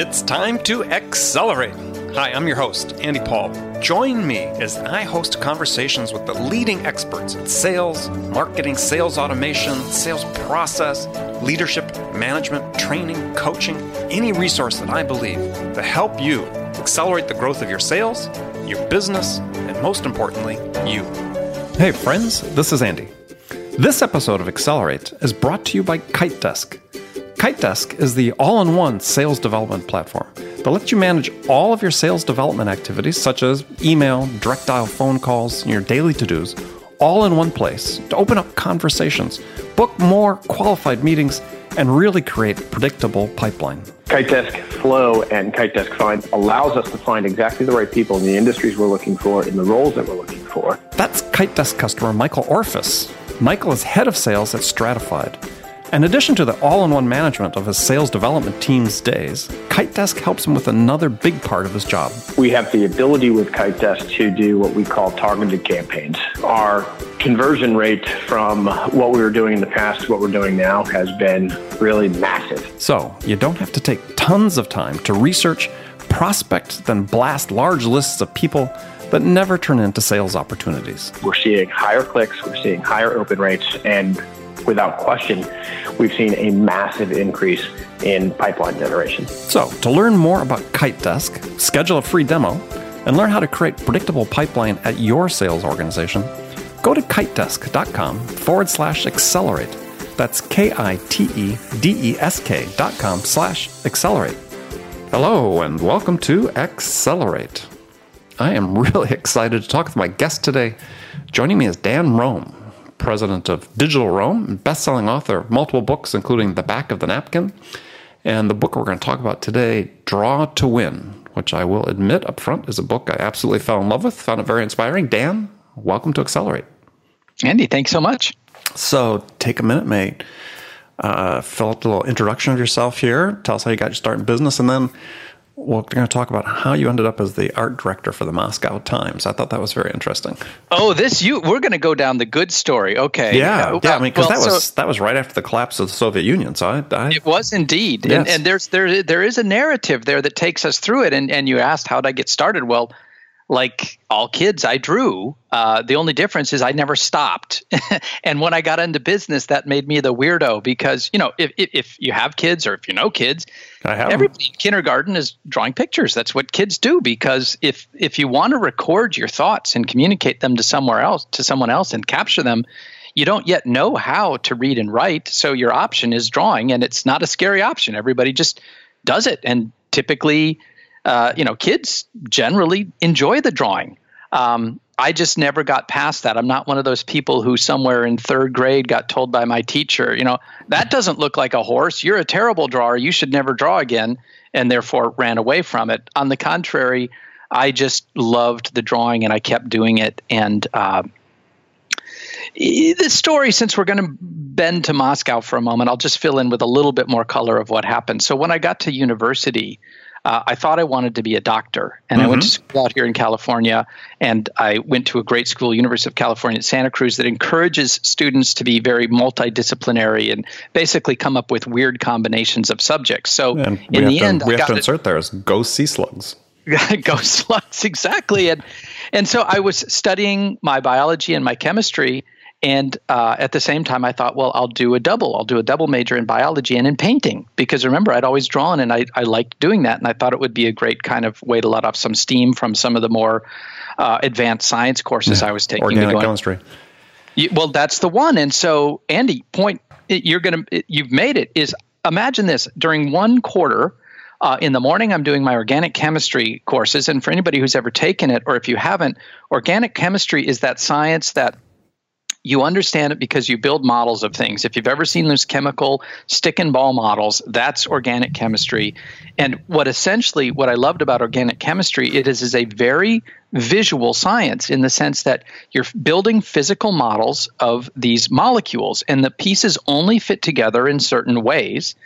It's time to accelerate. Hi, I'm your host, Andy Paul. Join me as I host conversations with the leading experts in sales, marketing, sales automation, sales process, leadership, management, training, coaching, any resource that I believe to help you accelerate the growth of your sales, your business, and most importantly, you. Hey, friends, this is Andy. This episode of Accelerate is brought to you by Kite Desk. KiteDesk is the all in one sales development platform that lets you manage all of your sales development activities, such as email, direct dial phone calls, and your daily to dos, all in one place to open up conversations, book more qualified meetings, and really create predictable pipeline. KiteDesk Flow and KiteDesk Find allows us to find exactly the right people in the industries we're looking for, in the roles that we're looking for. That's KiteDesk customer Michael Orphis. Michael is head of sales at Stratified in addition to the all in one management of his sales development team's days, KiteDesk helps him with another big part of his job. We have the ability with KiteDesk to do what we call targeted campaigns. Our conversion rate from what we were doing in the past to what we're doing now has been really massive. So you don't have to take tons of time to research, prospect, then blast large lists of people but never turn into sales opportunities. We're seeing higher clicks, we're seeing higher open rates, and without question, we've seen a massive increase in pipeline generation. So, to learn more about Kite Desk, schedule a free demo, and learn how to create predictable pipeline at your sales organization, go to kitedesk.com forward slash accelerate. That's K I T E D E S K dot com slash accelerate. Hello, and welcome to Accelerate. I am really excited to talk with my guest today. Joining me is Dan Roam president of Digital Roam, best-selling author of multiple books, including The Back of the Napkin, and the book we're going to talk about today, Draw to Win, which I will admit up front is a book I absolutely fell in love with, found it very inspiring. Dan, welcome to Accelerate. Andy, thanks so much. So take a minute, mate. Uh, fill out a little introduction of yourself here. Tell us how you got your start in business, and then we're going to talk about how you ended up as the art director for the Moscow Times. I thought that was very interesting. Oh, this you we're going to go down the good story. Okay. Yeah, uh, yeah. I mean, because well, that was so, that was right after the collapse of the Soviet Union. So I, I it was indeed, yes. and, and there's there there is a narrative there that takes us through it. And and you asked how did I get started? Well, like all kids, I drew. Uh, the only difference is I never stopped. and when I got into business, that made me the weirdo because you know if if, if you have kids or if you know kids, everybody in kindergarten is drawing pictures. That's what kids do because if if you want to record your thoughts and communicate them to somewhere else to someone else and capture them, you don't yet know how to read and write. So your option is drawing, and it's not a scary option. Everybody just does it, and typically uh, you know, kids generally enjoy the drawing. Um, I just never got past that. I'm not one of those people who somewhere in third grade got told by my teacher, you know, that doesn't look like a horse. You're a terrible drawer. You should never draw again, and therefore ran away from it. On the contrary, I just loved the drawing and I kept doing it. And uh, the story, since we're going to bend to Moscow for a moment, I'll just fill in with a little bit more color of what happened. So when I got to university, uh, I thought I wanted to be a doctor. And mm-hmm. I went to mm-hmm. school out here in California, and I went to a great school, University of California at Santa Cruz, that encourages students to be very multidisciplinary and basically come up with weird combinations of subjects. So and in the to, end, we I have to insert it, there is go sea slugs. go slugs, exactly. And and so I was studying my biology and my chemistry and uh, at the same time, I thought, well, I'll do a double. I'll do a double major in biology and in painting because remember, I'd always drawn and I, I liked doing that. And I thought it would be a great kind of way to let off some steam from some of the more uh, advanced science courses yeah. I was taking. Organic chemistry. You, well, that's the one. And so, Andy, point you're going to, you've made it is imagine this during one quarter. Uh, in the morning, I'm doing my organic chemistry courses. And for anybody who's ever taken it, or if you haven't, organic chemistry is that science that you understand it because you build models of things. If you've ever seen those chemical stick and ball models, that's organic chemistry. And what essentially what I loved about organic chemistry it is is a very visual science in the sense that you're building physical models of these molecules and the pieces only fit together in certain ways.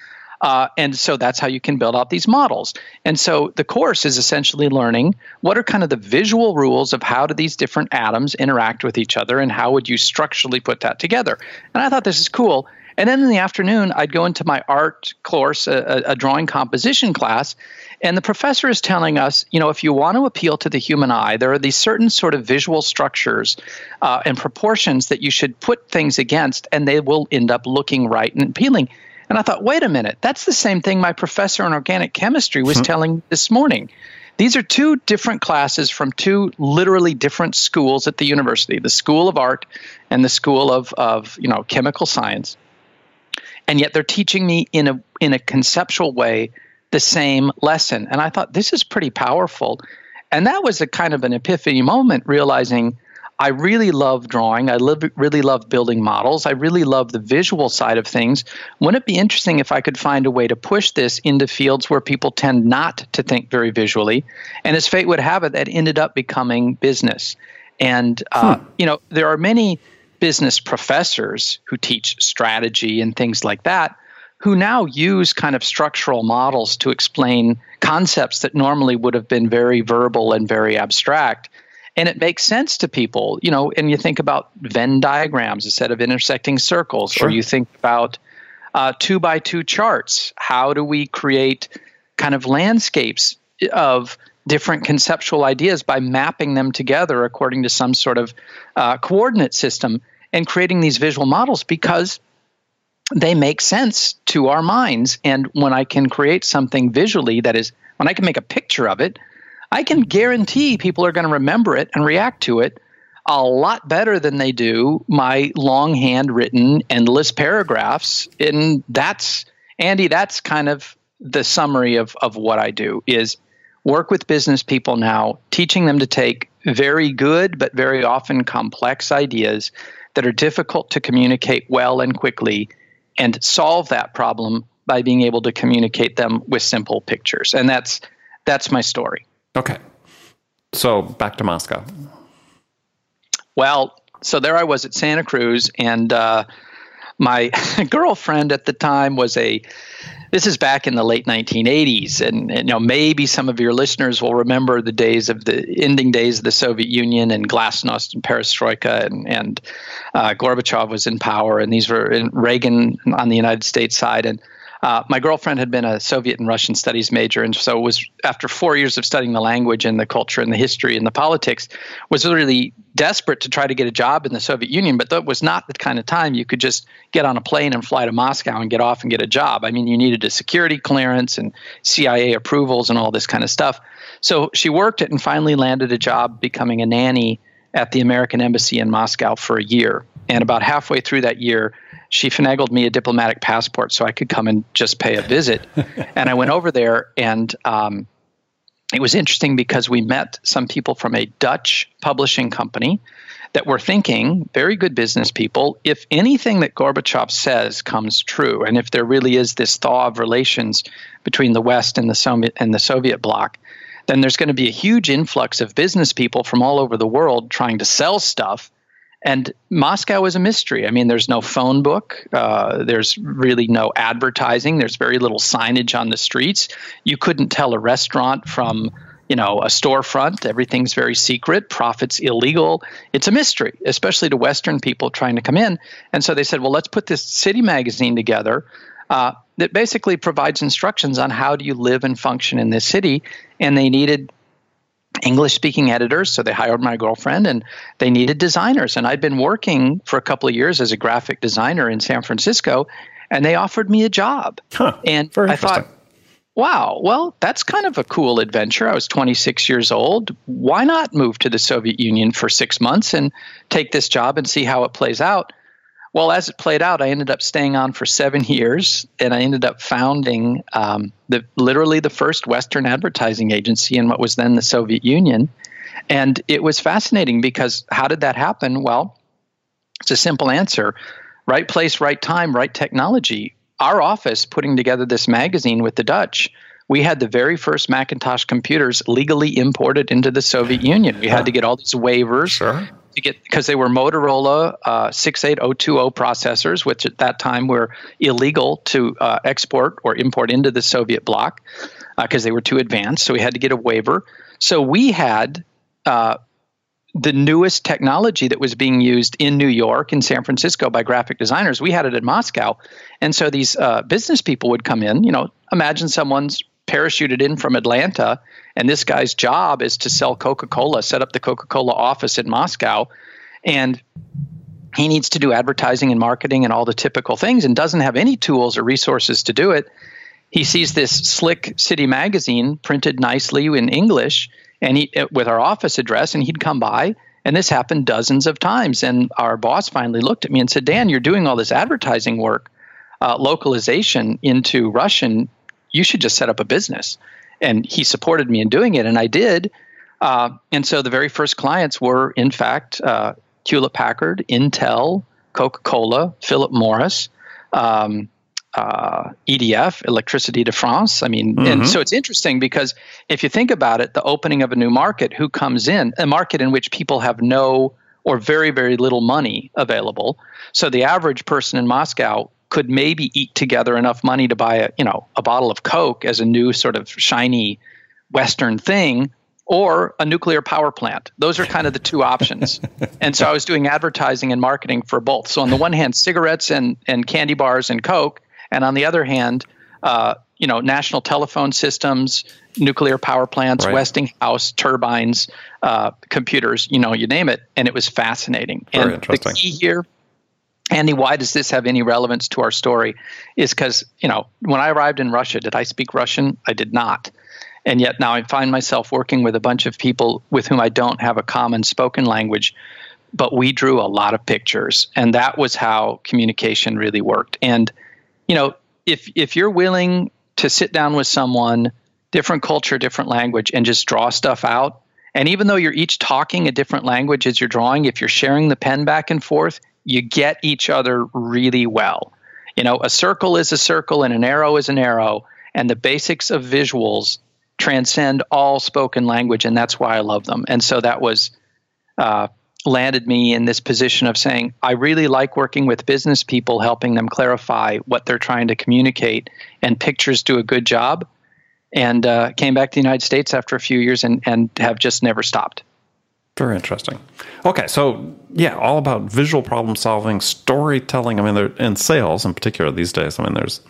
Uh, and so that's how you can build out these models. And so the course is essentially learning what are kind of the visual rules of how do these different atoms interact with each other and how would you structurally put that together. And I thought this is cool. And then in the afternoon, I'd go into my art course, a, a, drawing composition class, and the professor is telling us, you know, if you want to appeal to the human eye, there are these certain sort of visual structures uh, and proportions that you should put things against, and they will end up looking right and appealing. And I thought, wait a minute, that's the same thing my professor in organic chemistry was hmm. telling this morning. These are two different classes from two literally different schools at the university the School of Art and the School of, of you know, Chemical Science. And yet they're teaching me in a, in a conceptual way the same lesson. And I thought, this is pretty powerful. And that was a kind of an epiphany moment, realizing I really love drawing. I live, really love building models. I really love the visual side of things. Wouldn't it be interesting if I could find a way to push this into fields where people tend not to think very visually? And as fate would have it, that ended up becoming business. And, uh, hmm. you know, there are many business professors who teach strategy and things like that who now use kind of structural models to explain concepts that normally would have been very verbal and very abstract. And it makes sense to people, you know, and you think about Venn diagrams instead of intersecting circles, sure. or you think about uh, two by two charts. How do we create kind of landscapes of different conceptual ideas by mapping them together according to some sort of uh, coordinate system and creating these visual models because they make sense to our minds. And when I can create something visually that is, when I can make a picture of it, I can guarantee people are going to remember it and react to it a lot better than they do my long handwritten endless paragraphs. And that's, Andy, that's kind of the summary of, of what I do is work with business people now, teaching them to take very good but very often complex ideas that are difficult to communicate well and quickly and solve that problem by being able to communicate them with simple pictures. And that's that's my story. Okay. So back to Moscow. Well, so there I was at Santa Cruz, and uh, my girlfriend at the time was a this is back in the late 1980s, and, and, you know maybe some of your listeners will remember the days of the ending days of the Soviet Union and Glasnost and Perestroika, and, and uh, Gorbachev was in power, and these were in Reagan on the United States side, and uh, my girlfriend had been a Soviet and Russian studies major, and so was after four years of studying the language and the culture and the history and the politics, was really desperate to try to get a job in the Soviet Union. But that was not the kind of time you could just get on a plane and fly to Moscow and get off and get a job. I mean, you needed a security clearance and CIA approvals and all this kind of stuff. So she worked it and finally landed a job becoming a nanny at the American Embassy in Moscow for a year. And about halfway through that year, she finagled me a diplomatic passport so I could come and just pay a visit. and I went over there, and um, it was interesting because we met some people from a Dutch publishing company that were thinking, very good business people, if anything that Gorbachev says comes true, and if there really is this thaw of relations between the West and the Soviet and the Soviet bloc, then there's going to be a huge influx of business people from all over the world trying to sell stuff and Moscow is a mystery. I mean, there's no phone book. Uh, there's really no advertising. There's very little signage on the streets. You couldn't tell a restaurant from, you know, a storefront. Everything's very secret. Profits illegal. It's a mystery, especially to Western people trying to come in. And so they said, well, let's put this city magazine together. Uh, that basically provides instructions on how do you live and function in this city. And they needed English speaking editors. So they hired my girlfriend and they needed designers. And I'd been working for a couple of years as a graphic designer in San Francisco and they offered me a job. Huh, and I thought, wow, well, that's kind of a cool adventure. I was 26 years old. Why not move to the Soviet Union for six months and take this job and see how it plays out? Well, as it played out, I ended up staying on for seven years, and I ended up founding um, the literally the first Western advertising agency in what was then the Soviet Union. And it was fascinating because how did that happen? Well, it's a simple answer: right place, right time, right technology. Our office putting together this magazine with the Dutch we had the very first Macintosh computers legally imported into the Soviet Union. We had to get all these waivers. Sure to get because they were Motorola uh, 68020 processors, which at that time were illegal to uh, export or import into the Soviet bloc because uh, they were too advanced. So we had to get a waiver. So we had uh, the newest technology that was being used in New York and San Francisco by graphic designers. We had it in Moscow. And so these uh, business people would come in. You know, imagine someone's parachuted in from Atlanta, and this guy's job is to sell Coca Cola, set up the Coca Cola office in Moscow. And he needs to do advertising and marketing and all the typical things and doesn't have any tools or resources to do it. He sees this slick city magazine printed nicely in English and he uh, with our office address and he'd come by and this happened dozens of times and our boss finally looked at me and said dan you're doing all this advertising work uh, localization into russian you should just set up a business and he supported me in doing it and i did uh, and so the very first clients were in fact uh, hewlett packard intel coca-cola philip morris um, uh, EDF, Electricity de France. I mean, mm-hmm. and so it's interesting because if you think about it, the opening of a new market, who comes in? A market in which people have no or very, very little money available. So the average person in Moscow could maybe eat together enough money to buy a, you know, a bottle of Coke as a new sort of shiny Western thing, or a nuclear power plant. Those are kind of the two options. and so I was doing advertising and marketing for both. So on the one hand, cigarettes and, and candy bars and Coke, and on the other hand, uh, you know, national telephone systems, nuclear power plants, right. Westinghouse turbines, uh, computers, you know, you name it. And it was fascinating. Very and the key here, Andy, why does this have any relevance to our story? Is because, you know, when I arrived in Russia, did I speak Russian? I did not. And yet now I find myself working with a bunch of people with whom I don't have a common spoken language, but we drew a lot of pictures. And that was how communication really worked. And you know, if if you're willing to sit down with someone, different culture, different language, and just draw stuff out, and even though you're each talking a different language as you're drawing, if you're sharing the pen back and forth, you get each other really well. You know, a circle is a circle and an arrow is an arrow, and the basics of visuals transcend all spoken language, and that's why I love them. And so that was uh, landed me in this position of saying, I really like working with business people, helping them clarify what they're trying to communicate, and pictures do a good job. And uh, came back to the United States after a few years and, and have just never stopped. Very interesting. Okay, so yeah, all about visual problem solving, storytelling. I mean, in sales in particular these days. I mean, there's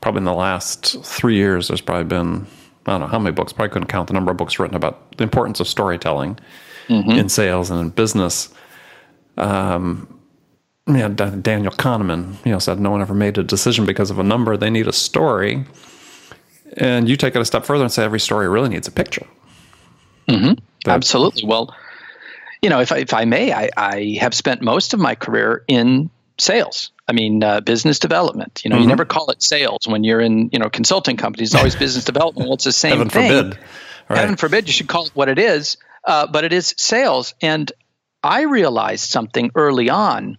probably in the last three years, there's probably been I don't know how many books. Probably couldn't count the number of books written about the importance of storytelling mm-hmm. in sales and in business. Um, yeah, Daniel Kahneman, you know, said no one ever made a decision because of a number. They need a story. And you take it a step further and say every story really needs a picture. Mm-hmm. Absolutely. Well, you know, if I, if I may, I, I have spent most of my career in sales. I mean, uh, business development. You know, mm-hmm. you never call it sales when you're in, you know, consulting companies. It's always business development. Well, it's the same Heaven thing. Forbid. Right. Heaven forbid you should call it what it is uh, but it is sales. And I realized something early on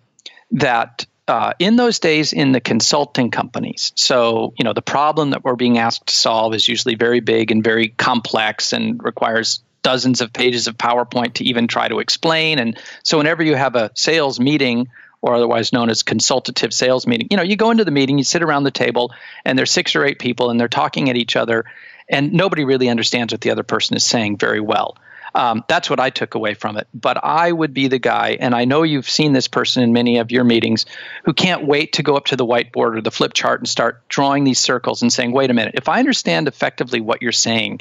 that uh, in those days in the consulting companies, so you know the problem that we're being asked to solve is usually very big and very complex and requires dozens of pages of PowerPoint to even try to explain. And so whenever you have a sales meeting or otherwise known as consultative sales meeting, you know, you go into the meeting, you sit around the table, and there's six or eight people, and they're talking at each other, and nobody really understands what the other person is saying very well. Um, that's what I took away from it. But I would be the guy, and I know you've seen this person in many of your meetings, who can't wait to go up to the whiteboard or the flip chart and start drawing these circles and saying, wait a minute, if I understand effectively what you're saying,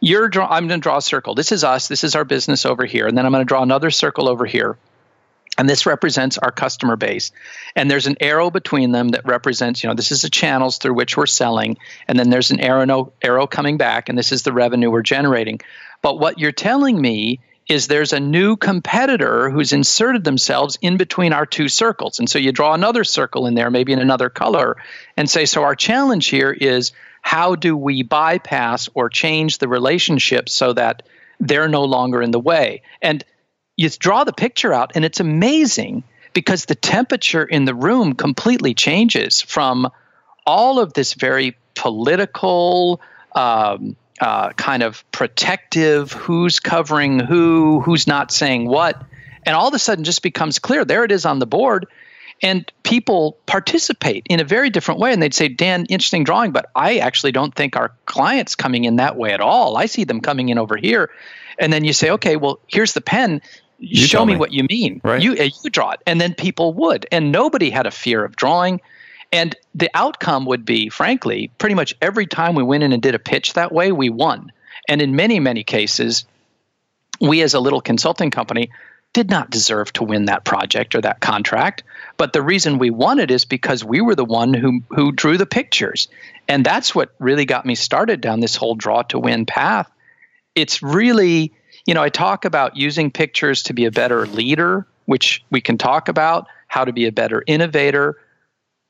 you're draw- I'm going to draw a circle. This is us. This is our business over here. And then I'm going to draw another circle over here. And this represents our customer base. And there's an arrow between them that represents, you know, this is the channels through which we're selling. And then there's an arrow, arrow coming back, and this is the revenue we're generating. But what you're telling me is there's a new competitor who's inserted themselves in between our two circles. And so you draw another circle in there, maybe in another color, and say, so our challenge here is how do we bypass or change the relationship so that they're no longer in the way? And you draw the picture out, and it's amazing because the temperature in the room completely changes from all of this very political, um, uh, kind of protective who's covering who, who's not saying what. And all of a sudden just becomes clear. There it is on the board. And people participate in a very different way. And they'd say, Dan, interesting drawing, but I actually don't think our client's coming in that way at all. I see them coming in over here. And then you say, okay, well, here's the pen. You show me, me, what you mean. Right. You uh, you draw it, and then people would, and nobody had a fear of drawing. And the outcome would be, frankly, pretty much every time we went in and did a pitch that way, we won. And in many many cases, we as a little consulting company did not deserve to win that project or that contract. But the reason we won it is because we were the one who who drew the pictures. And that's what really got me started down this whole draw to win path. It's really you know, I talk about using pictures to be a better leader, which we can talk about, how to be a better innovator.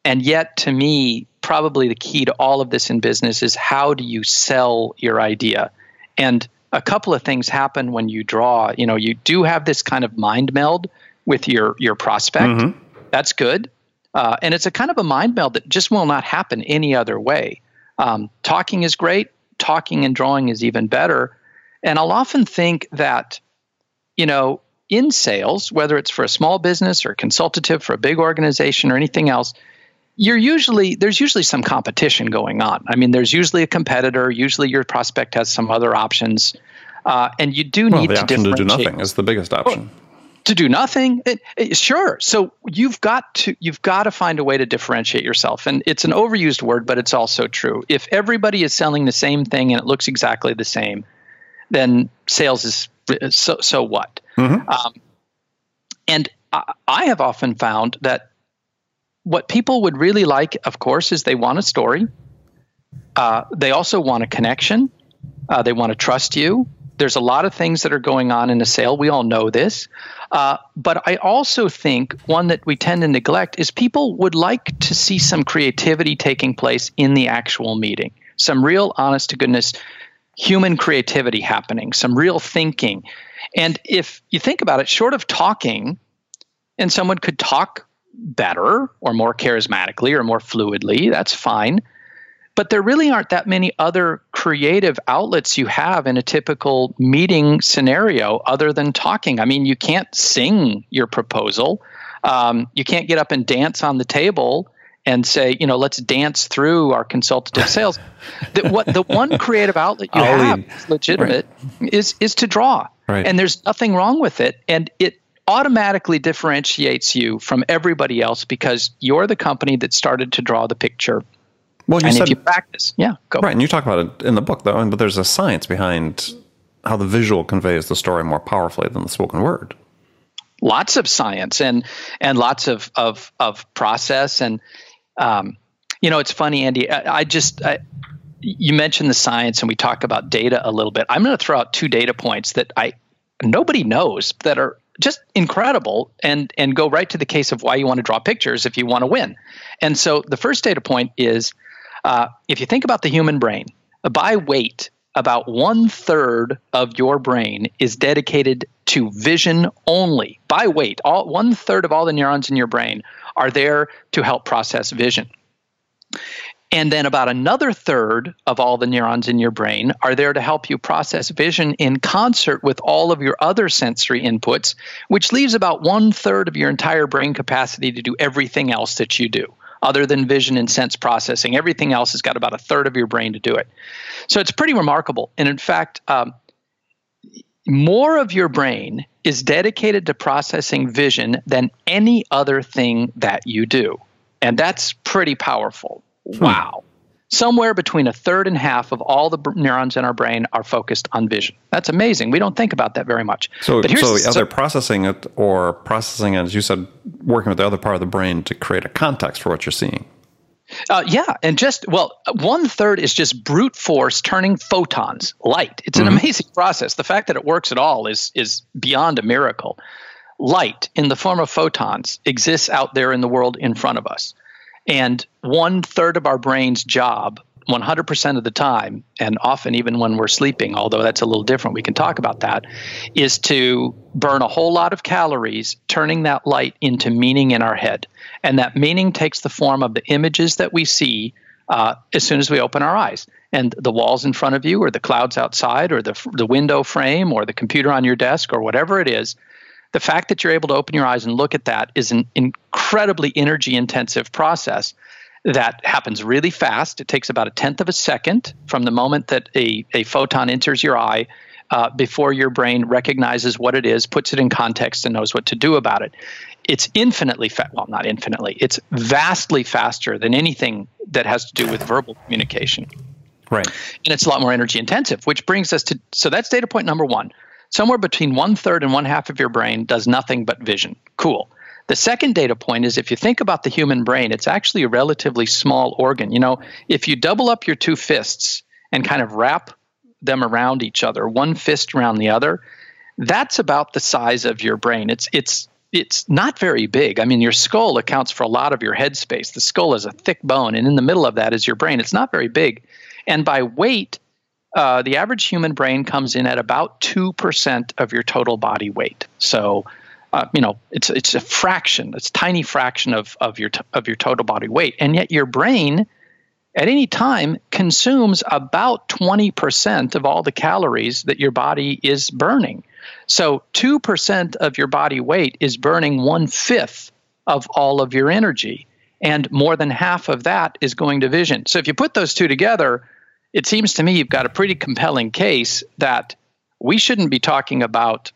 And yet, to me, probably the key to all of this in business is how do you sell your idea? And a couple of things happen when you draw. You know, you do have this kind of mind meld with your your prospect. Mm-hmm. That's good. Uh, and it's a kind of a mind meld that just will not happen any other way. Um, talking is great. Talking and drawing is even better. And I'll often think that, you know, in sales, whether it's for a small business or consultative for a big organization or anything else, you're usually there's usually some competition going on. I mean, there's usually a competitor. Usually, your prospect has some other options, uh, and you do well, need the to option differentiate. to do nothing is the biggest option. Well, to do nothing, it, it, sure. So you've got to you've got to find a way to differentiate yourself, and it's an overused word, but it's also true. If everybody is selling the same thing and it looks exactly the same, then sales is so so what? Mm-hmm. Um, and I, I have often found that what people would really like, of course, is they want a story. Uh, they also want a connection. Uh, they want to trust you. There's a lot of things that are going on in a sale. We all know this. Uh, but I also think one that we tend to neglect is people would like to see some creativity taking place in the actual meeting, some real, honest to goodness human creativity happening, some real thinking. And if you think about it, short of talking, and someone could talk better or more charismatically or more fluidly, that's fine. But there really aren't that many other creative outlets you have in a typical meeting scenario other than talking. I mean, you can't sing your proposal. Um, you can't get up and dance on the table and say, you know, let's dance through our consultative sales. the, what the one creative outlet you I'll have is legitimate is is to draw, Right. and there's nothing wrong with it, and it automatically differentiates you from everybody else because you're the company that started to draw the picture. Well, you and said if you practice, yeah, go. right, and you talk about it in the book, though. But there's a science behind how the visual conveys the story more powerfully than the spoken word. Lots of science and and lots of of of process and um, you know, it's funny, Andy. I, I just I, you mentioned the science, and we talk about data a little bit. I'm going to throw out two data points that I nobody knows that are just incredible, and and go right to the case of why you want to draw pictures if you want to win. And so the first data point is uh, if you think about the human brain, by weight, about one third of your brain is dedicated to vision only. By weight, all one third of all the neurons in your brain are there to help process vision. And then about another third of all the neurons in your brain are there to help you process vision in concert with all of your other sensory inputs, which leaves about one third of your entire brain capacity to do everything else that you do. Other than vision and sense processing, everything else has got about a third of your brain to do it. So it's pretty remarkable. And in fact, um, more of your brain is dedicated to processing vision than any other thing that you do. And that's pretty powerful. Wow. Somewhere between a third and half of all the neurons in our brain are focused on vision. That's amazing. We don't think about that very much. So, but here's so the- either processing it or processing it, as you said, working with the other part of the brain to create a context for what you're seeing. Uh, yeah, and just well, one third is just brute force turning photons, light. It's an amazing process. The fact that it works at all is is beyond a miracle. Light in the form of photons exists out there in the world in front of us, and one third of our brain's job, 100% of the time, and often even when we're sleeping, although that's a little different, we can talk about that, is to burn a whole lot of calories, turning that light into meaning in our head. And that meaning takes the form of the images that we see uh, as soon as we open our eyes. And the walls in front of you, or the clouds outside, or the, the window frame, or the computer on your desk, or whatever it is, the fact that you're able to open your eyes and look at that is an incredibly energy intensive process that happens really fast. It takes about a tenth of a second from the moment that a, a photon enters your eye uh, before your brain recognizes what it is, puts it in context, and knows what to do about it. It's infinitely, fa- well, not infinitely, it's vastly faster than anything that has to do with verbal communication. Right. And it's a lot more energy intensive, which brings us to so that's data point number one. Somewhere between one third and one half of your brain does nothing but vision. Cool. The second data point is if you think about the human brain, it's actually a relatively small organ. You know, if you double up your two fists and kind of wrap them around each other, one fist around the other, that's about the size of your brain. It's it's it's not very big. I mean, your skull accounts for a lot of your head space. The skull is a thick bone, and in the middle of that is your brain. It's not very big. And by weight, uh, the average human brain comes in at about 2% of your total body weight. So, uh, you know, it's, it's a fraction, it's a tiny fraction of, of, your, t- of your total body weight. And yet your brain at any time consumes about 20% of all the calories that your body is burning. So 2% of your body weight is burning one fifth of all of your energy. And more than half of that is going to vision. So if you put those two together, it seems to me you've got a pretty compelling case that we shouldn't be talking about,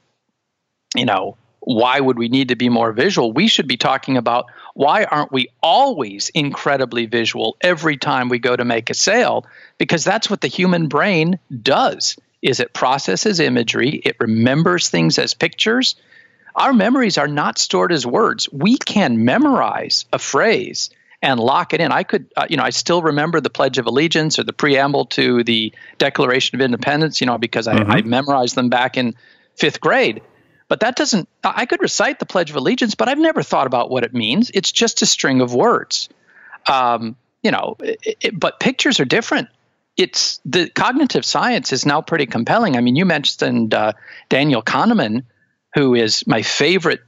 you know, why would we need to be more visual? We should be talking about why aren't we always incredibly visual every time we go to make a sale? Because that's what the human brain does. Is it processes imagery, it remembers things as pictures. Our memories are not stored as words. We can memorize a phrase and lock it in. I could, uh, you know, I still remember the Pledge of Allegiance or the preamble to the Declaration of Independence, you know, because I, mm-hmm. I memorized them back in fifth grade. But that doesn't, I could recite the Pledge of Allegiance, but I've never thought about what it means. It's just a string of words. Um, you know, it, it, but pictures are different. It's the cognitive science is now pretty compelling. I mean, you mentioned uh, Daniel Kahneman, who is my favorite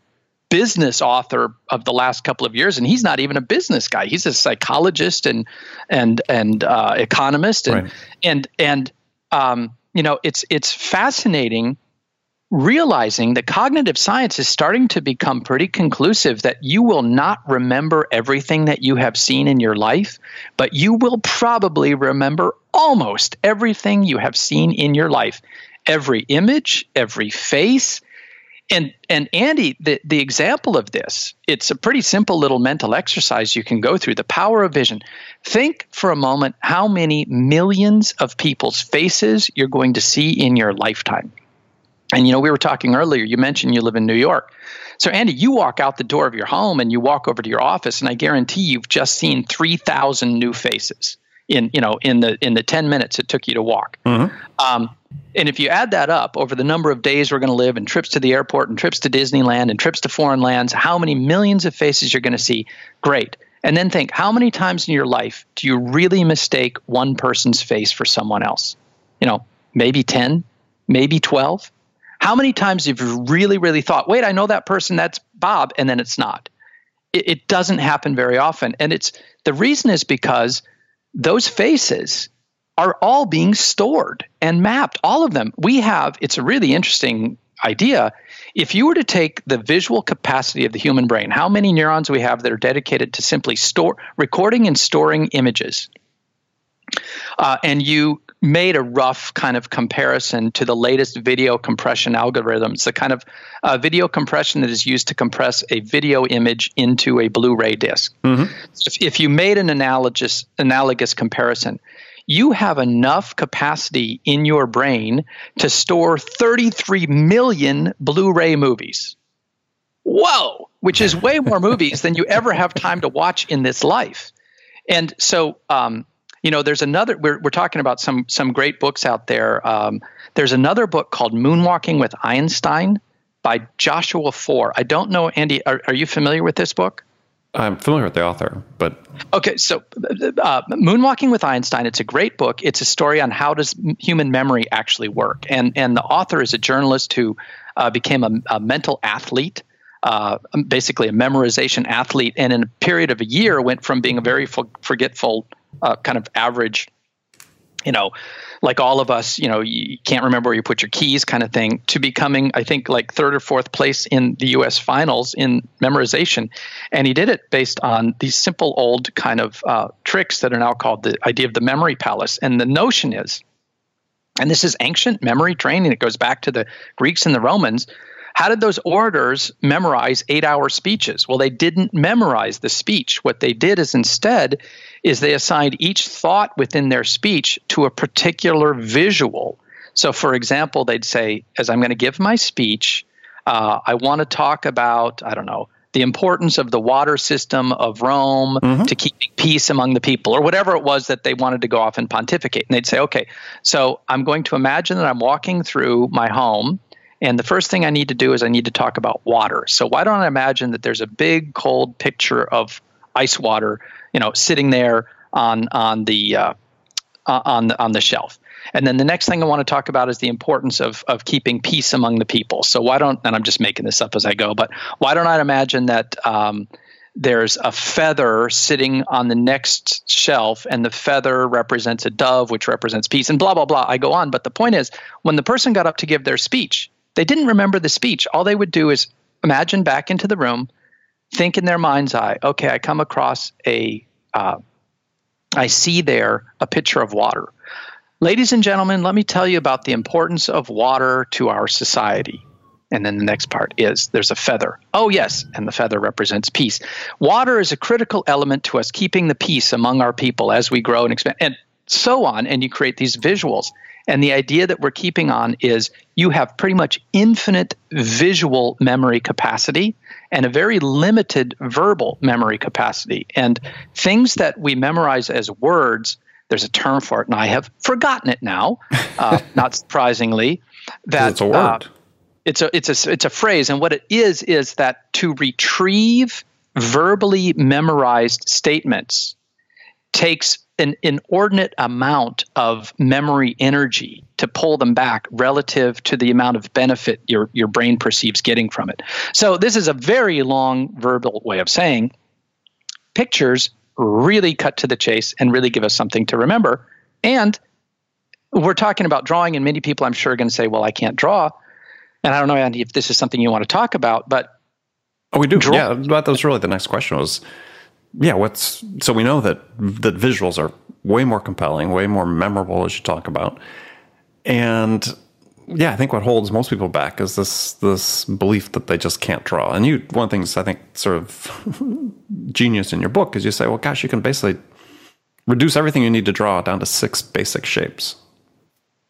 business author of the last couple of years, and he's not even a business guy. He's a psychologist and and and uh, economist, and right. and and um, you know, it's it's fascinating realizing that cognitive science is starting to become pretty conclusive that you will not remember everything that you have seen in your life, but you will probably remember almost everything you have seen in your life. Every image, every face, and and Andy, the, the example of this, it's a pretty simple little mental exercise you can go through. The power of vision. Think for a moment how many millions of people's faces you're going to see in your lifetime. And you know, we were talking earlier, you mentioned you live in New York. So Andy, you walk out the door of your home and you walk over to your office, and I guarantee you've just seen three thousand new faces in you know in the in the 10 minutes it took you to walk mm-hmm. um, and if you add that up over the number of days we're going to live and trips to the airport and trips to disneyland and trips to foreign lands how many millions of faces you're going to see great. And then think how many times in your life do you really mistake one person's face for someone else? You know maybe 10 maybe 12 how many times have you really really thought wait i know that person that's bob and then it's not? It, it doesn't happen very often. And it's the reason is because those faces are all being stored and mapped, all of them. We have, it's a really interesting idea. If you were to take the visual capacity of the human brain, how many neurons we have that are dedicated to simply store, recording and storing images, uh, and you made a rough kind of comparison to the latest video compression algorithms, the kind of uh, video compression that is used to compress a video image into a Blu-ray disc. Mm-hmm. If, if you made an analogous analogous comparison, you have enough capacity in your brain to store 33 million Blu-ray movies. Whoa, which is way more movies than you ever have time to watch in this life. And so um, you know there's another we're, we're talking about some some great books out there um, there's another book called moonwalking with einstein by joshua foer i don't know andy are, are you familiar with this book i'm familiar with the author but okay so uh, moonwalking with einstein it's a great book. It's a story on how does human memory actually work. And and the author is a journalist who uh, became a, a mental athlete uh, basically a memorization athlete, and in a period of a year went from being a very forgetful uh, kind of average, you know, like all of us, you know, you can't remember where you put your keys kind of thing, to becoming, I think, like third or fourth place in the US finals in memorization. And he did it based on these simple old kind of uh, tricks that are now called the idea of the memory palace. And the notion is, and this is ancient memory training. It goes back to the Greeks and the Romans. How did those orators memorize eight hour speeches? Well, they didn't memorize the speech. What they did is instead is they assigned each thought within their speech to a particular visual. So, for example, they'd say, as I'm going to give my speech, uh, I want to talk about, I don't know, the importance of the water system of Rome mm-hmm. to keeping peace among the people, or whatever it was that they wanted to go off and pontificate. And they'd say, okay, so I'm going to imagine that I'm walking through my home. And the first thing I need to do is I need to talk about water. So why don't I imagine that there's a big cold picture of ice water, you know, sitting there on on the uh, on on the shelf. And then the next thing I want to talk about is the importance of, of keeping peace among the people. So why don't, and I'm just making this up as I go, but why don't I imagine that um, there's a feather sitting on the next shelf, and the feather represents a dove, which represents peace, and blah, blah, blah. I go on. But the point is, when the person got up to give their speech, they didn't remember the speech. All they would do is imagine back into the room, think in their mind's eye, okay, I come across a, uh, I see there a pitcher of water. Ladies and gentlemen, let me tell you about the importance of water to our society. And then the next part is there's a feather. Oh, yes, and the feather represents peace. Water is a critical element to us keeping the peace among our people as we grow and expand, and so on. And you create these visuals. And the idea that we're keeping on is you have pretty much infinite visual memory capacity and a very limited verbal memory capacity. And things that we memorize as words there's a term for it, and I have forgotten it now. Uh, not surprisingly, that it's a word. Uh, it's a it's a it's a phrase, and what it is is that to retrieve verbally memorized statements takes an inordinate amount of memory energy to pull them back relative to the amount of benefit your, your brain perceives getting from it. So, this is a very long verbal way of saying pictures really cut to the chase and really give us something to remember. And we're talking about drawing, and many people I'm sure are going to say, well, I can't draw. And I don't know, Andy, if this is something you want to talk about, but. Oh, we do. Draw- yeah. That was really the next question was, yeah, what's, so we know that, that visuals are way more compelling, way more memorable as you talk about. And yeah, I think what holds most people back is this this belief that they just can't draw. And you, one of the things I think sort of genius in your book is you say, well, gosh, you can basically reduce everything you need to draw down to six basic shapes.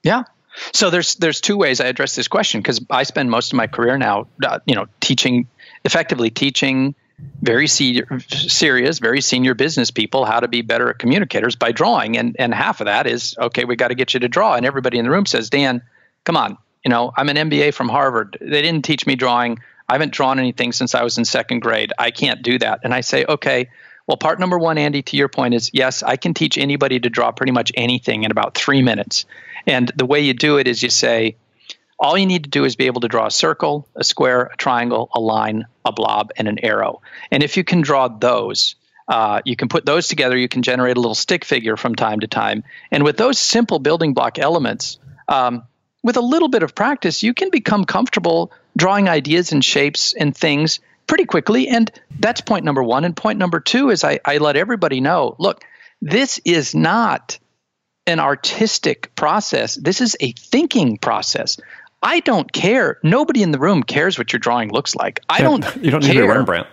Yeah. So there's there's two ways I address this question because I spend most of my career now, uh, you know, teaching effectively teaching very senior, serious, very senior business people how to be better communicators by drawing. And and half of that is okay. We got to get you to draw. And everybody in the room says, Dan come on, you know, I'm an MBA from Harvard. They didn't teach me drawing. I haven't drawn anything since I was in second grade. I can't do that. And I say, okay, well, part number one, Andy, to your point is yes, I can teach anybody to draw pretty much anything in about three minutes. And the way you do it is you say, all you need to do is be able to draw a circle, a square, a triangle, a line, a blob, and an arrow. And if you can draw those, uh, you can put those together. You can generate a little stick figure from time to time. And with those simple building block elements, um, with a little bit of practice, you can become comfortable drawing ideas and shapes and things pretty quickly. And that's point number one. And point number two is I, I let everybody know look, this is not an artistic process, this is a thinking process. I don't care. Nobody in the room cares what your drawing looks like. I don't. You don't care. need a Rembrandt.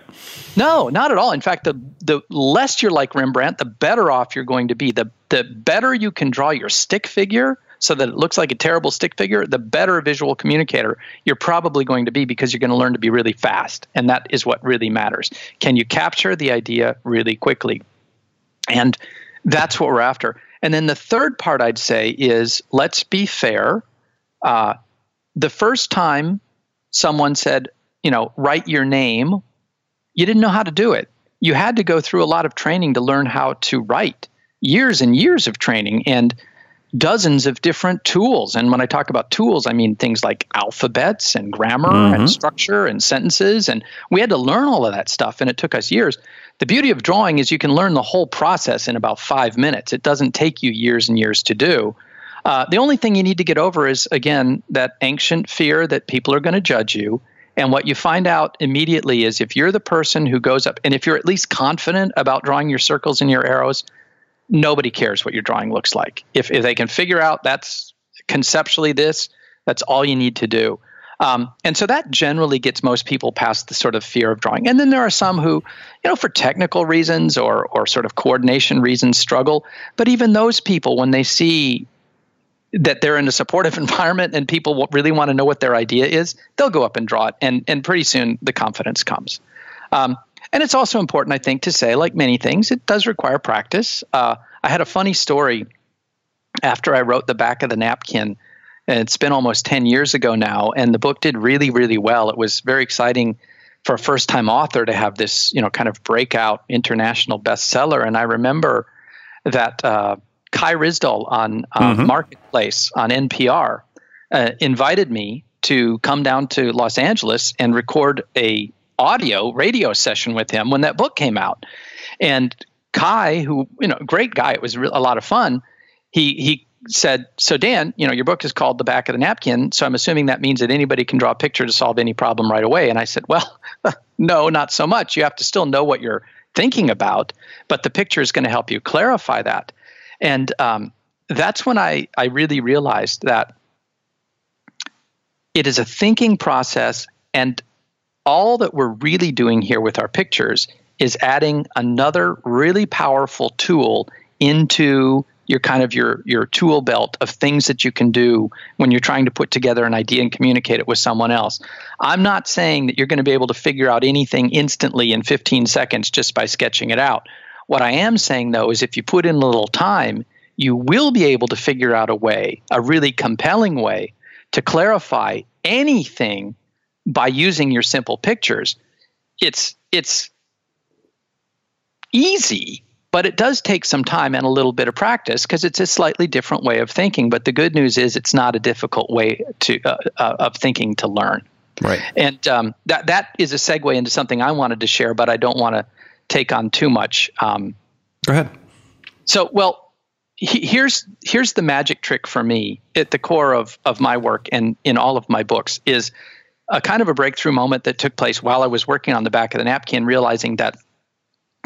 No, not at all. In fact, the the less you're like Rembrandt, the better off you're going to be. The the better you can draw your stick figure, so that it looks like a terrible stick figure, the better visual communicator you're probably going to be because you're going to learn to be really fast. And that is what really matters. Can you capture the idea really quickly? And that's what we're after. And then the third part I'd say is let's be fair. Uh, the first time someone said, you know, write your name, you didn't know how to do it. You had to go through a lot of training to learn how to write, years and years of training. And dozens of different tools. And when I talk about tools, I mean things like alphabets and grammar mm-hmm. and structure and sentences. And we had to learn all of that stuff, and it took us years. The beauty of drawing is you can learn the whole process in about five minutes. It doesn't take you years and years to do. Uh, the only thing you need to get over is, again, that ancient fear that people are going to judge you. And what you find out immediately is if you're the person who goes up, and if you're at least confident about drawing your circles and your arrows, nobody cares what your drawing looks like. If, if they can figure out that's conceptually this, that's all you need to do. Um, and so that generally gets most people past the sort of fear of drawing. And then there are some who, you know, for technical reasons or or sort of coordination reasons struggle. But even those people, when they see that they're in a supportive environment and people really want to know what their idea is, they'll go up and draw it, and and pretty soon the confidence comes. Um, and it's also important, I think, to say, like many things, it does require practice. Uh, I had a funny story after I wrote the back of the napkin. And it's been almost 10 years ago now, and the book did really, really well. It was very exciting for a first time author to have this, you know, kind of breakout international bestseller. And I remember that uh, Kai Ryssdal on uh, mm-hmm. Marketplace on NPR uh, invited me to come down to Los Angeles and record a audio radio session with him when that book came out. And Kai, who you know, great guy, it was a lot of fun. He he said, "So Dan, you know, your book is called The Back of the Napkin, so I'm assuming that means that anybody can draw a picture to solve any problem right away." And I said, "Well, no, not so much. You have to still know what you're thinking about, but the picture is going to help you clarify that." And um, that's when I, I really realized that it is a thinking process, and all that we're really doing here with our pictures is adding another really powerful tool into your kind of your your tool belt of things that you can do when you're trying to put together an idea and communicate it with someone else. I'm not saying that you're going to be able to figure out anything instantly in 15 seconds just by sketching it out. What I am saying, though, is if you put in a little time, you will be able to figure out a way, a really compelling way, to clarify anything by using your simple pictures. It's it's easy, but it does take some time and a little bit of practice because it's a slightly different way of thinking. But the good news is it's not a difficult way to uh, uh, of thinking to learn. Right. And um, that that is a segue into something I wanted to share, but I don't want to take on too much. Um, Go ahead. So, well, he, here's here's the magic trick for me at the core of of my work and in all of my books is a kind of a breakthrough moment that took place while I was working on the back of the napkin, realizing that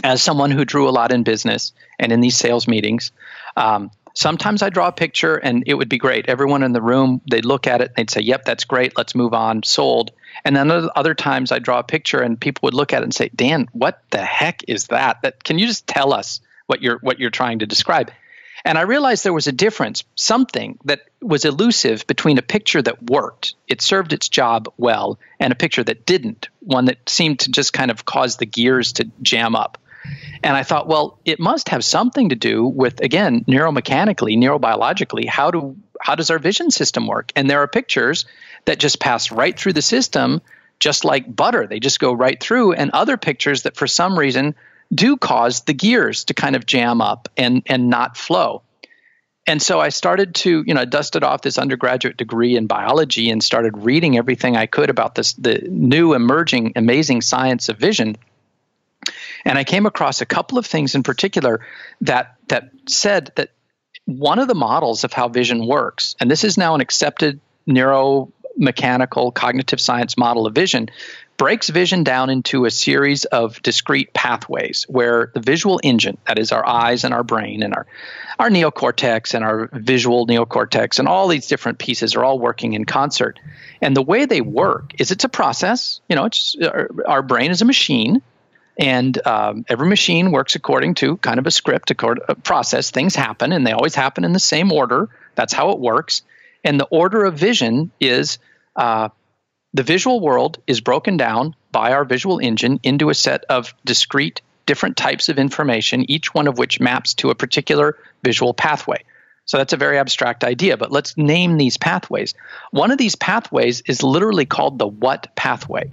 as someone who drew a lot in business and in these sales meetings, um, sometimes I draw a picture and it would be great. Everyone in the room, they'd look at it they'd say, Yep, that's great. Let's move on. Sold. And then other times I draw a picture and people would look at it and say, Dan, what the heck is that? That can you just tell us what you're what you're trying to describe? And I realized there was a difference, something that was elusive between a picture that worked, it served its job well, and a picture that didn't, one that seemed to just kind of cause the gears to jam up. And I thought, well, it must have something to do with, again, neuromechanically, neurobiologically, how do how does our vision system work? And there are pictures that just pass right through the system, just like butter. They just go right through, and other pictures that for some reason do cause the gears to kind of jam up and and not flow. And so I started to, you know, dusted off this undergraduate degree in biology and started reading everything I could about this the new emerging amazing science of vision. And I came across a couple of things in particular that that said that one of the models of how vision works, and this is now an accepted neuromechanical cognitive science model of vision, breaks vision down into a series of discrete pathways where the visual engine, that is our eyes and our brain and our, our neocortex and our visual neocortex and all these different pieces are all working in concert. And the way they work is it's a process. You know, it's our, our brain is a machine. And um, every machine works according to kind of a script, a process. Things happen, and they always happen in the same order. That's how it works. And the order of vision is uh, the visual world is broken down by our visual engine into a set of discrete different types of information, each one of which maps to a particular visual pathway. So that's a very abstract idea, but let's name these pathways. One of these pathways is literally called the what pathway.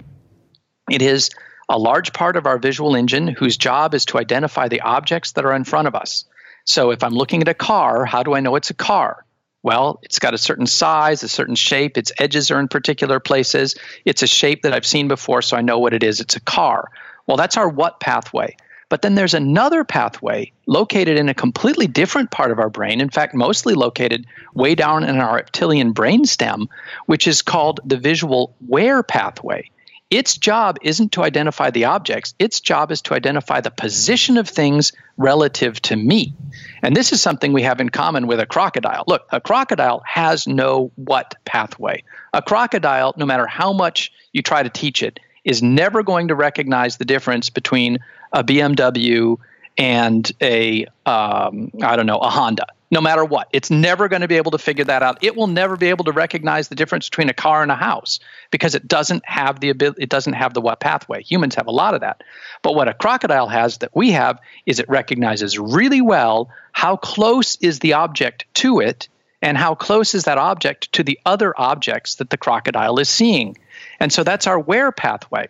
It is a large part of our visual engine whose job is to identify the objects that are in front of us. So if I'm looking at a car, how do I know it's a car? Well, it's got a certain size, a certain shape, its edges are in particular places. It's a shape that I've seen before, so I know what it is. It's a car. Well, that's our what pathway. But then there's another pathway located in a completely different part of our brain, in fact, mostly located way down in our reptilian brainstem, which is called the visual where pathway. Its job isn't to identify the objects, its job is to identify the position of things relative to me. And this is something we have in common with a crocodile. Look, a crocodile has no what pathway. A crocodile, no matter how much you try to teach it, is never going to recognize the difference between a BMW and a um, I don't know a Honda. No matter what, it's never going to be able to figure that out. It will never be able to recognize the difference between a car and a house because it doesn't have the ability. It doesn't have the what pathway. Humans have a lot of that, but what a crocodile has that we have is it recognizes really well how close is the object to it and how close is that object to the other objects that the crocodile is seeing. And so that's our where pathway.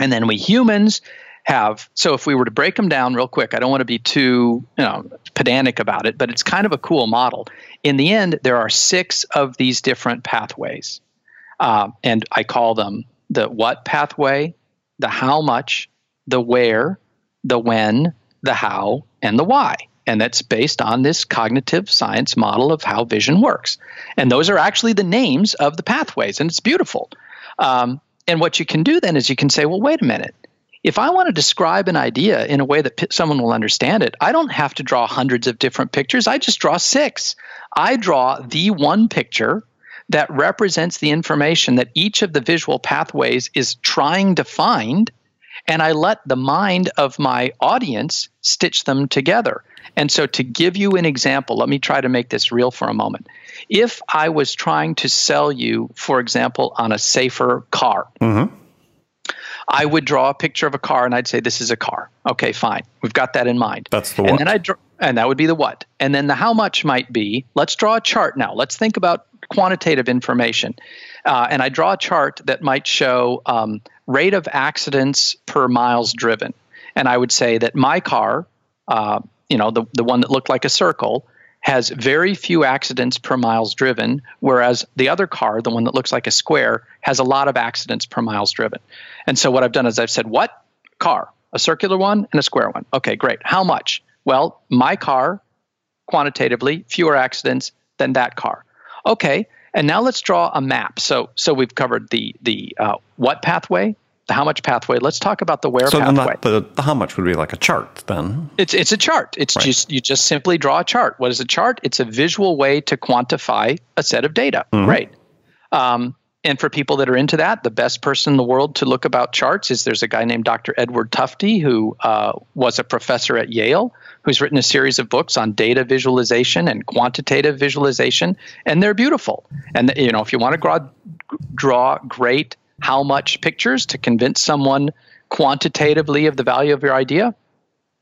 And then we humans have. So if we were to break them down real quick i don't want to be too you know pedantic about it but it's kind of a cool model. In the end there are six of these different pathways uh, and i call them the what pathway the how much the where the when the how and the why. And that's based on this cognitive science model of how vision works. And those are actually the names of the pathways and it's beautiful. Um, and what you can do then is you can say well wait a minute if I want to describe an idea in a way that p- someone will understand it, I don't have to draw hundreds of different pictures. I just draw six. I draw the one picture that represents the information that each of the visual pathways is trying to find, and I let the mind of my audience stitch them together. And so, to give you an example, let me try to make this real for a moment. If I was trying to sell you, for example, on a safer car, mm-hmm I would draw a picture of a car and I'd say, this is a car. Okay, fine. We've got that in mind. That's the what. And then I draw, and that would be the what. And then the how much might be, let's draw a chart now. Let's think about quantitative information. Uh, and I draw a chart that might show um, rate of accidents per miles driven. And I would say that my car, uh, you know, the, the one that looked like a circle, has very few accidents per miles driven, whereas the other car, the one that looks like a square, has a lot of accidents per miles driven. And so what I've done is I've said, what car? A circular one and a square one. Okay, great. How much? Well, my car, quantitatively, fewer accidents than that car. Okay, and now let's draw a map. So so we've covered the the uh, what pathway, the how much pathway. Let's talk about the where so pathway. So the, the how much would be like a chart then? It's it's a chart. It's right. just you just simply draw a chart. What is a chart? It's a visual way to quantify a set of data. Mm-hmm. Right. Um, and for people that are into that, the best person in the world to look about charts is there's a guy named Dr. Edward Tufte who uh, was a professor at Yale who's written a series of books on data visualization and quantitative visualization, and they're beautiful. And you know, if you want to draw, draw great how much pictures to convince someone quantitatively of the value of your idea,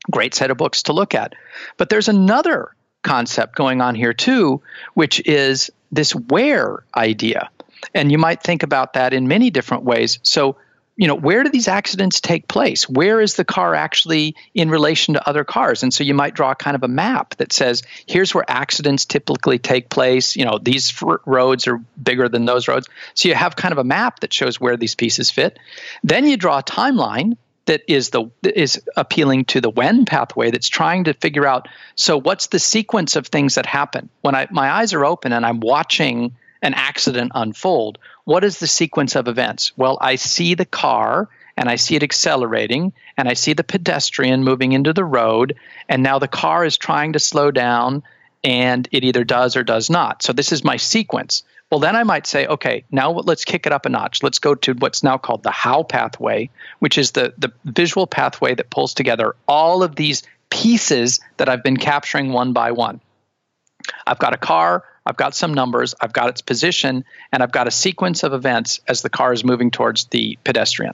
great set of books to look at. But there's another concept going on here too, which is this where idea. And you might think about that in many different ways. So you know, where do these accidents take place? Where is the car actually in relation to other cars? And so you might draw kind of a map that says, here's where accidents typically take place. You know, these roads are bigger than those roads. So you have kind of a map that shows where these pieces fit. Then you draw a timeline that is the is appealing to the when pathway that's trying to figure out so what's the sequence of things that happen when I my eyes are open and I'm watching an accident unfold what is the sequence of events? Well, I see the car and I see it accelerating and I see the pedestrian moving into the road and now the car is trying to slow down and it either does or does not. So this is my sequence. Well, then I might say, okay, now let's kick it up a notch. Let's go to what's now called the how pathway, which is the, the visual pathway that pulls together all of these pieces that I've been capturing one by one. I've got a car, I've got some numbers, I've got its position, and I've got a sequence of events as the car is moving towards the pedestrian.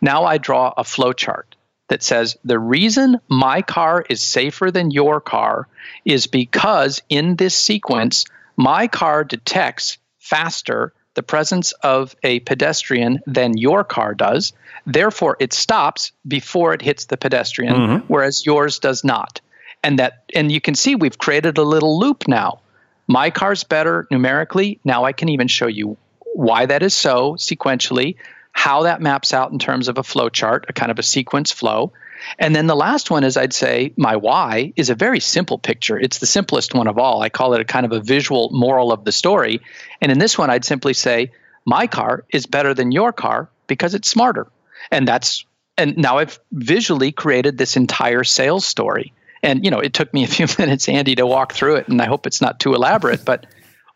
Now I draw a flow chart that says the reason my car is safer than your car is because in this sequence, my car detects faster the presence of a pedestrian than your car does. Therefore, it stops before it hits the pedestrian, mm-hmm. whereas yours does not. And that and you can see we've created a little loop now my car's better numerically. Now I can even show you why that is so sequentially, how that maps out in terms of a flow chart, a kind of a sequence flow. And then the last one is I'd say my why is a very simple picture. It's the simplest one of all. I call it a kind of a visual moral of the story. And in this one, I'd simply say, my car is better than your car because it's smarter. And that's and now I've visually created this entire sales story. And you know, it took me a few minutes, Andy, to walk through it, and I hope it's not too elaborate. But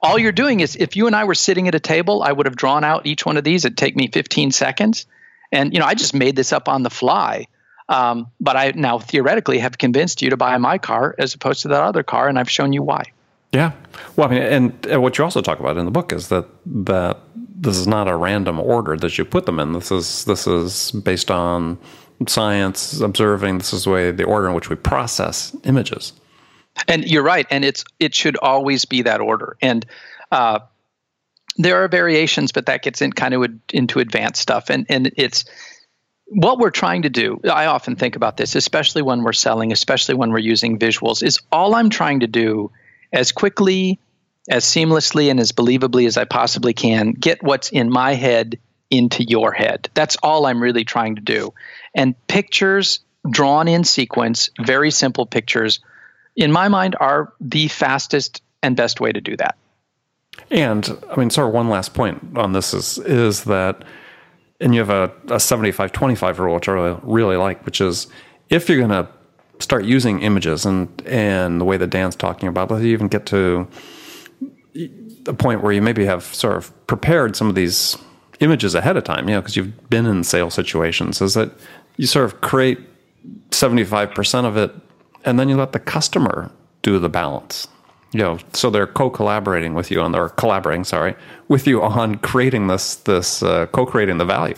all you're doing is, if you and I were sitting at a table, I would have drawn out each one of these. It'd take me 15 seconds, and you know, I just made this up on the fly. Um, but I now theoretically have convinced you to buy my car as opposed to that other car, and I've shown you why. Yeah, well, I mean, and, and what you also talk about in the book is that that this is not a random order that you put them in. This is this is based on science, observing. This is the way the order in which we process images. And you're right, and it's it should always be that order. And uh, there are variations, but that gets in kind of into advanced stuff. And and it's what we're trying to do. I often think about this, especially when we're selling, especially when we're using visuals. Is all I'm trying to do as quickly, as seamlessly, and as believably as I possibly can get what's in my head into your head. That's all I'm really trying to do. And pictures drawn in sequence, very simple pictures, in my mind, are the fastest and best way to do that. And I mean, sort of one last point on this is is that, and you have a, a 75 25 rule, which I really, really like, which is if you're going to start using images and, and the way that Dan's talking about, let's even get to a point where you maybe have sort of prepared some of these images ahead of time, you know, because you've been in sales situations, is that you sort of create 75% of it and then you let the customer do the balance. You know, so they're co-collaborating with you on or collaborating, sorry, with you on creating this this uh, co-creating the value.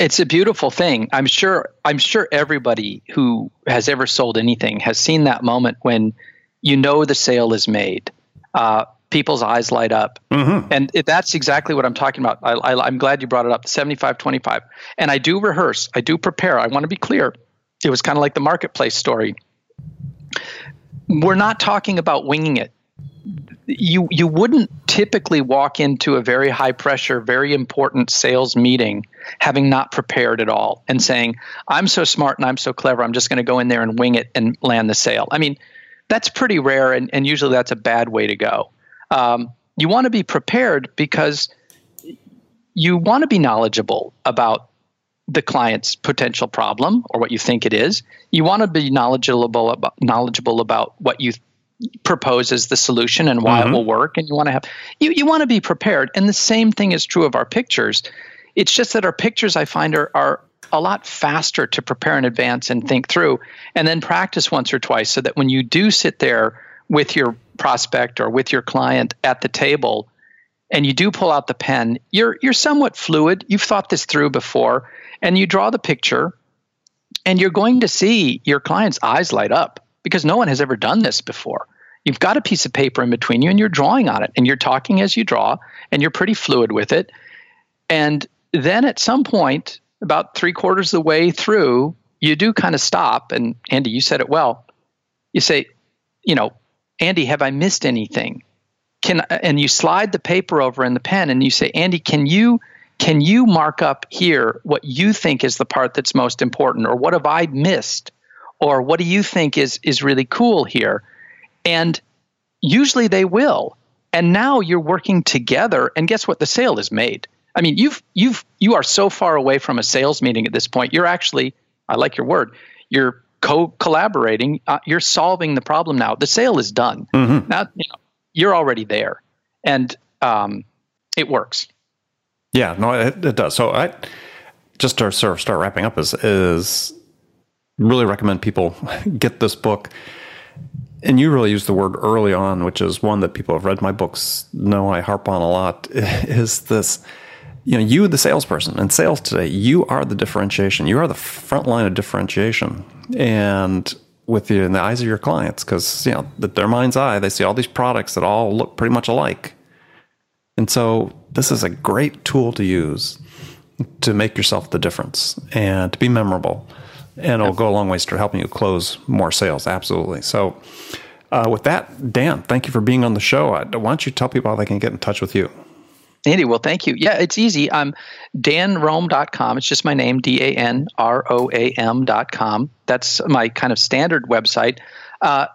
It's a beautiful thing. I'm sure I'm sure everybody who has ever sold anything has seen that moment when you know the sale is made. Uh, people's eyes light up. Mm-hmm. And it, that's exactly what I'm talking about. I, am glad you brought it up 75 25. And I do rehearse, I do prepare. I want to be clear. It was kind of like the marketplace story. We're not talking about winging it. You you wouldn't typically walk into a very high pressure, very important sales meeting having not prepared at all and saying, "I'm so smart and I'm so clever. I'm just going to go in there and wing it and land the sale." I mean, that's pretty rare, and, and usually that's a bad way to go. Um, you want to be prepared because you want to be knowledgeable about the client's potential problem or what you think it is. You want to be knowledgeable about knowledgeable about what you propose as the solution and why mm-hmm. it will work and you want to have you, you want to be prepared and the same thing is true of our pictures it's just that our pictures i find are, are a lot faster to prepare in advance and think through and then practice once or twice so that when you do sit there with your prospect or with your client at the table and you do pull out the pen you're you're somewhat fluid. You've thought this through before and you draw the picture and you're going to see your client's eyes light up because no one has ever done this before. You've got a piece of paper in between you and you're drawing on it and you're talking as you draw and you're pretty fluid with it. And then at some point about three quarters of the way through you do kind of stop and andy you said it well. You say you know Andy, have I missed anything? Can and you slide the paper over in the pen and you say, Andy, can you can you mark up here what you think is the part that's most important or what have I missed? Or what do you think is is really cool here? And usually they will. And now you're working together and guess what? The sale is made. I mean, you've you've you are so far away from a sales meeting at this point. You're actually, I like your word, you're co collaborating, uh, you're solving the problem now. The sale is done. Mm-hmm. Now you know, you're already there, and um, it works. Yeah, no, it, it, does. So I just to sort of start wrapping up is is really recommend people get this book. And you really use the word early on, which is one that people have read my books know I harp on a lot. Is this you know, you, the salesperson and sales today, you are the differentiation. You are the front line of differentiation. And with you in the eyes of your clients, because, you know, their mind's eye, they see all these products that all look pretty much alike. And so this is a great tool to use to make yourself the difference and to be memorable. And it'll go a long ways to helping you close more sales. Absolutely. So, uh, with that, Dan, thank you for being on the show. Why don't you tell people how they can get in touch with you? Andy, well, thank you. Yeah, it's easy. I'm danroam.com. It's just my name, D A N R O A M.com. That's my kind of standard website. Uh,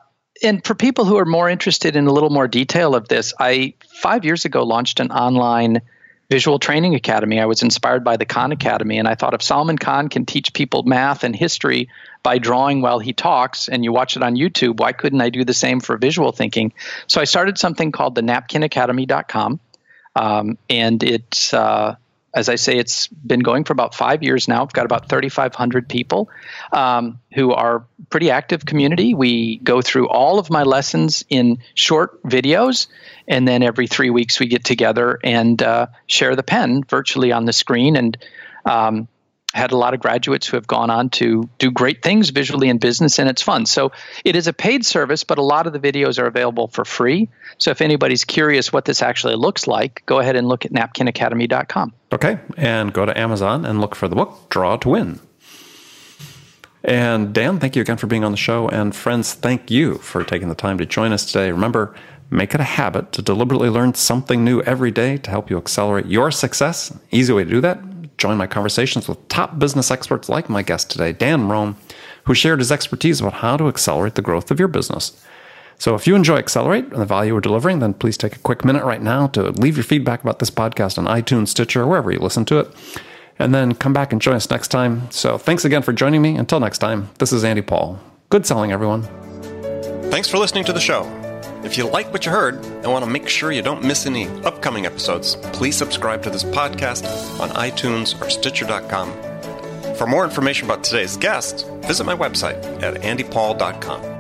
and for people who are more interested in a little more detail of this, I five years ago launched an online Visual Training Academy. I was inspired by the Khan Academy, and I thought if Salman Khan can teach people math and history by drawing while he talks, and you watch it on YouTube, why couldn't I do the same for visual thinking? So I started something called the napkinacademy.com, um, and it's uh, as I say, it's been going for about five years now. I've got about 3,500 people um, who are pretty active community. We go through all of my lessons in short videos, and then every three weeks we get together and uh, share the pen virtually on the screen. And um, had a lot of graduates who have gone on to do great things visually in business and it's fun. So it is a paid service, but a lot of the videos are available for free. So if anybody's curious what this actually looks like, go ahead and look at napkinacademy.com. Okay, and go to Amazon and look for the book Draw to Win. And Dan, thank you again for being on the show. And friends, thank you for taking the time to join us today. Remember, make it a habit to deliberately learn something new every day to help you accelerate your success. Easy way to do that join my conversations with top business experts like my guest today, Dan Roam, who shared his expertise about how to accelerate the growth of your business. So if you enjoy Accelerate and the value we're delivering, then please take a quick minute right now to leave your feedback about this podcast on iTunes, Stitcher, or wherever you listen to it. And then come back and join us next time. So thanks again for joining me. Until next time, this is Andy Paul. Good selling, everyone. Thanks for listening to the show. If you like what you heard and want to make sure you don't miss any upcoming episodes, please subscribe to this podcast on iTunes or Stitcher.com. For more information about today's guest, visit my website at andypaul.com.